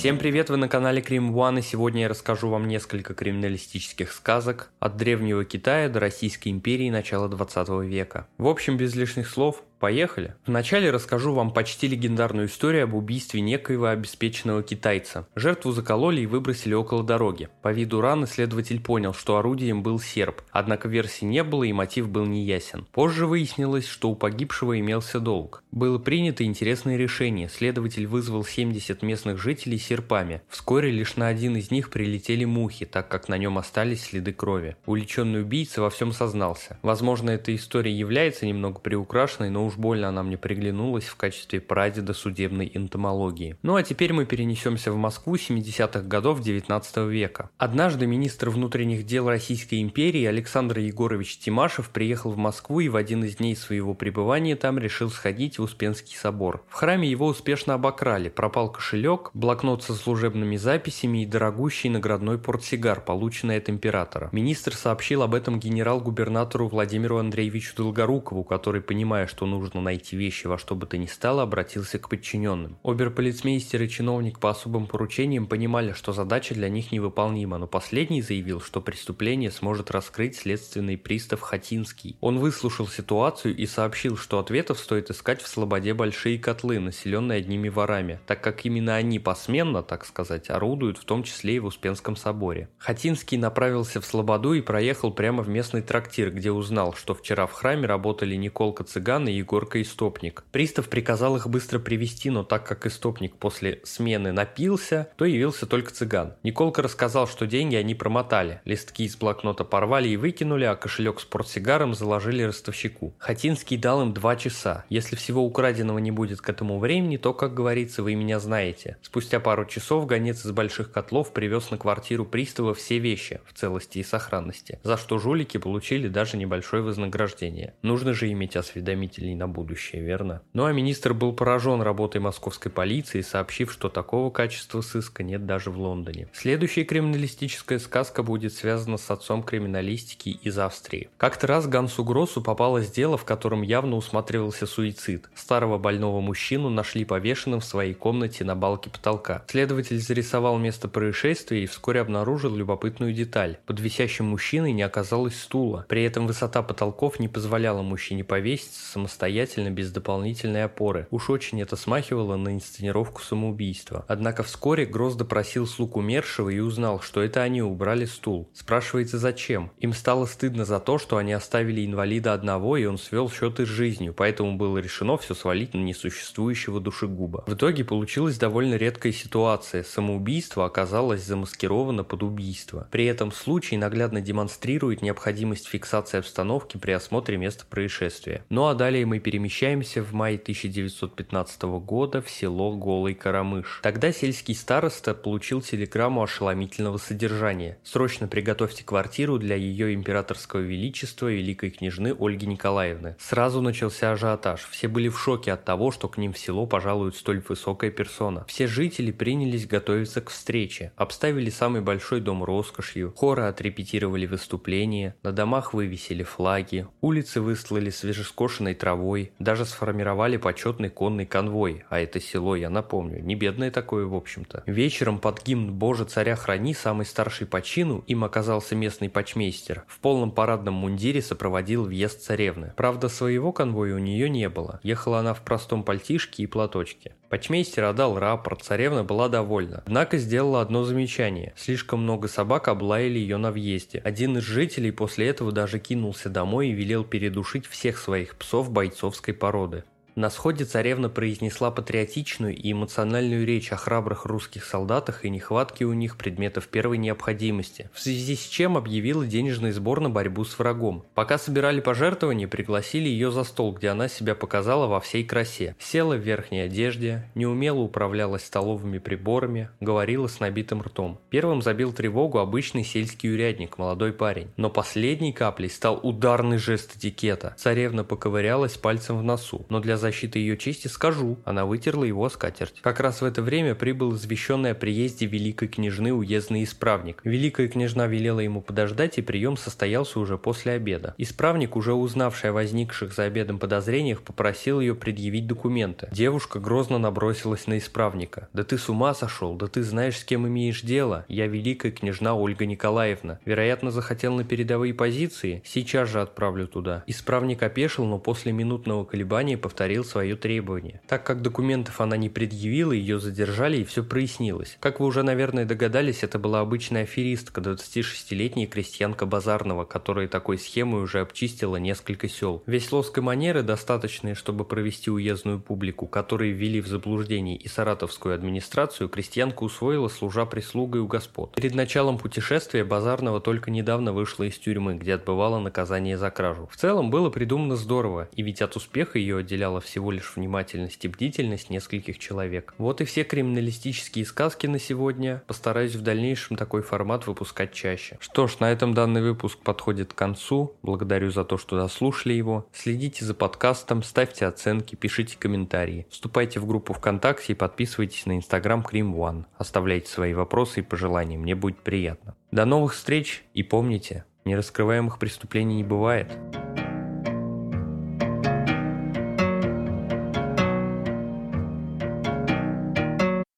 Всем привет, вы на канале Крим One, и сегодня я расскажу вам несколько криминалистических сказок от древнего Китая до Российской империи начала 20 века. В общем, без лишних слов, Поехали! Вначале расскажу вам почти легендарную историю об убийстве некоего обеспеченного китайца. Жертву закололи и выбросили около дороги. По виду раны следователь понял, что орудием был серп, однако версий не было и мотив был неясен. Позже выяснилось, что у погибшего имелся долг. Было принято интересное решение. Следователь вызвал 70 местных жителей серпами. Вскоре лишь на один из них прилетели мухи, так как на нем остались следы крови. Уличенный убийца во всем сознался. Возможно, эта история является немного приукрашенной, но уж больно она мне приглянулась в качестве прадеда судебной энтомологии. Ну а теперь мы перенесемся в Москву 70-х годов 19 века. Однажды министр внутренних дел Российской империи Александр Егорович Тимашев приехал в Москву и в один из дней своего пребывания там решил сходить в Успенский собор. В храме его успешно обокрали, пропал кошелек, блокнот со служебными записями и дорогущий наградной портсигар, полученный от императора. Министр сообщил об этом генерал-губернатору Владимиру Андреевичу Долгорукову, который, понимая, что нужно нужно найти вещи во что бы то ни стало, обратился к подчиненным. Оберполицмейстер и чиновник по особым поручениям понимали, что задача для них невыполнима, но последний заявил, что преступление сможет раскрыть следственный пристав Хатинский. Он выслушал ситуацию и сообщил, что ответов стоит искать в Слободе большие котлы, населенные одними ворами, так как именно они посменно, так сказать, орудуют в том числе и в Успенском соборе. Хатинский направился в Слободу и проехал прямо в местный трактир, где узнал, что вчера в храме работали Николка Цыган и Егорка Истопник. Пристав приказал их быстро привести, но так как Истопник после смены напился, то явился только цыган. Николка рассказал, что деньги они промотали. Листки из блокнота порвали и выкинули, а кошелек с портсигаром заложили ростовщику. Хатинский дал им два часа. Если всего украденного не будет к этому времени, то, как говорится, вы меня знаете. Спустя пару часов гонец из больших котлов привез на квартиру пристава все вещи в целости и сохранности, за что жулики получили даже небольшое вознаграждение. Нужно же иметь осведомителей на будущее, верно? Ну а министр был поражен работой московской полиции, сообщив, что такого качества сыска нет даже в Лондоне. Следующая криминалистическая сказка будет связана с отцом криминалистики из Австрии. Как-то раз Гансу Гроссу попалось дело, в котором явно усматривался суицид. Старого больного мужчину нашли повешенным в своей комнате на балке потолка. Следователь зарисовал место происшествия и вскоре обнаружил любопытную деталь. Под висящим мужчиной не оказалось стула. При этом высота потолков не позволяла мужчине повеситься самостоятельно самостоятельно без дополнительной опоры. Уж очень это смахивало на инсценировку самоубийства. Однако вскоре Гроз допросил слуг умершего и узнал, что это они убрали стул. Спрашивается зачем? Им стало стыдно за то, что они оставили инвалида одного и он свел счеты с жизнью, поэтому было решено все свалить на несуществующего душегуба. В итоге получилась довольно редкая ситуация. Самоубийство оказалось замаскировано под убийство. При этом случай наглядно демонстрирует необходимость фиксации обстановки при осмотре места происшествия. Ну а далее мы перемещаемся в мае 1915 года в село Голый Карамыш. Тогда сельский староста получил телеграмму ошеломительного содержания. Срочно приготовьте квартиру для ее императорского величества великой княжны Ольги Николаевны. Сразу начался ажиотаж. Все были в шоке от того, что к ним в село пожалует столь высокая персона. Все жители принялись готовиться к встрече. Обставили самый большой дом роскошью. Хоры отрепетировали выступления. На домах вывесили флаги. Улицы выслали свежескошенной травой конвой, даже сформировали почетный конный конвой, а это село, я напомню, не бедное такое в общем-то. Вечером под гимн «Боже, царя храни» самый старший по чину, им оказался местный почмейстер, в полном парадном мундире сопроводил въезд царевны. Правда, своего конвоя у нее не было, ехала она в простом пальтишке и платочке. Почмейстер отдал рапорт, царевна была довольна. Однако сделала одно замечание. Слишком много собак облаяли ее на въезде. Один из жителей после этого даже кинулся домой и велел передушить всех своих псов бойцовской породы. На сходе царевна произнесла патриотичную и эмоциональную речь о храбрых русских солдатах и нехватке у них предметов первой необходимости, в связи с чем объявила денежный сбор на борьбу с врагом. Пока собирали пожертвования, пригласили ее за стол, где она себя показала во всей красе. Села в верхней одежде, неумело управлялась столовыми приборами, говорила с набитым ртом. Первым забил тревогу обычный сельский урядник, молодой парень. Но последней каплей стал ударный жест этикета. Царевна поковырялась пальцем в носу, но для защиты ее чести скажу, она вытерла его скатерть. Как раз в это время прибыл извещенный о приезде великой княжны уездный исправник. Великая княжна велела ему подождать, и прием состоялся уже после обеда. Исправник, уже узнавший о возникших за обедом подозрениях, попросил ее предъявить документы. Девушка грозно набросилась на исправника. «Да ты с ума сошел? Да ты знаешь, с кем имеешь дело? Я великая княжна Ольга Николаевна. Вероятно, захотел на передовые позиции? Сейчас же отправлю туда». Исправник опешил, но после минутного колебания повторил свое требование. Так как документов она не предъявила, ее задержали и все прояснилось. Как вы уже, наверное, догадались, это была обычная аферистка, 26-летняя крестьянка Базарного, которая такой схемой уже обчистила несколько сел. Весь лоск и манеры, достаточные, чтобы провести уездную публику, которые ввели в заблуждение и саратовскую администрацию, крестьянка усвоила, служа прислугой у господ. Перед началом путешествия Базарного только недавно вышла из тюрьмы, где отбывала наказание за кражу. В целом было придумано здорово, и ведь от успеха ее отделяла всего лишь внимательность и бдительность нескольких человек. Вот и все криминалистические сказки на сегодня. Постараюсь в дальнейшем такой формат выпускать чаще. Что ж, на этом данный выпуск подходит к концу. Благодарю за то, что дослушали его. Следите за подкастом, ставьте оценки, пишите комментарии. Вступайте в группу ВКонтакте и подписывайтесь на инстаграм Крим One. Оставляйте свои вопросы и пожелания, мне будет приятно. До новых встреч и помните, нераскрываемых преступлений не бывает.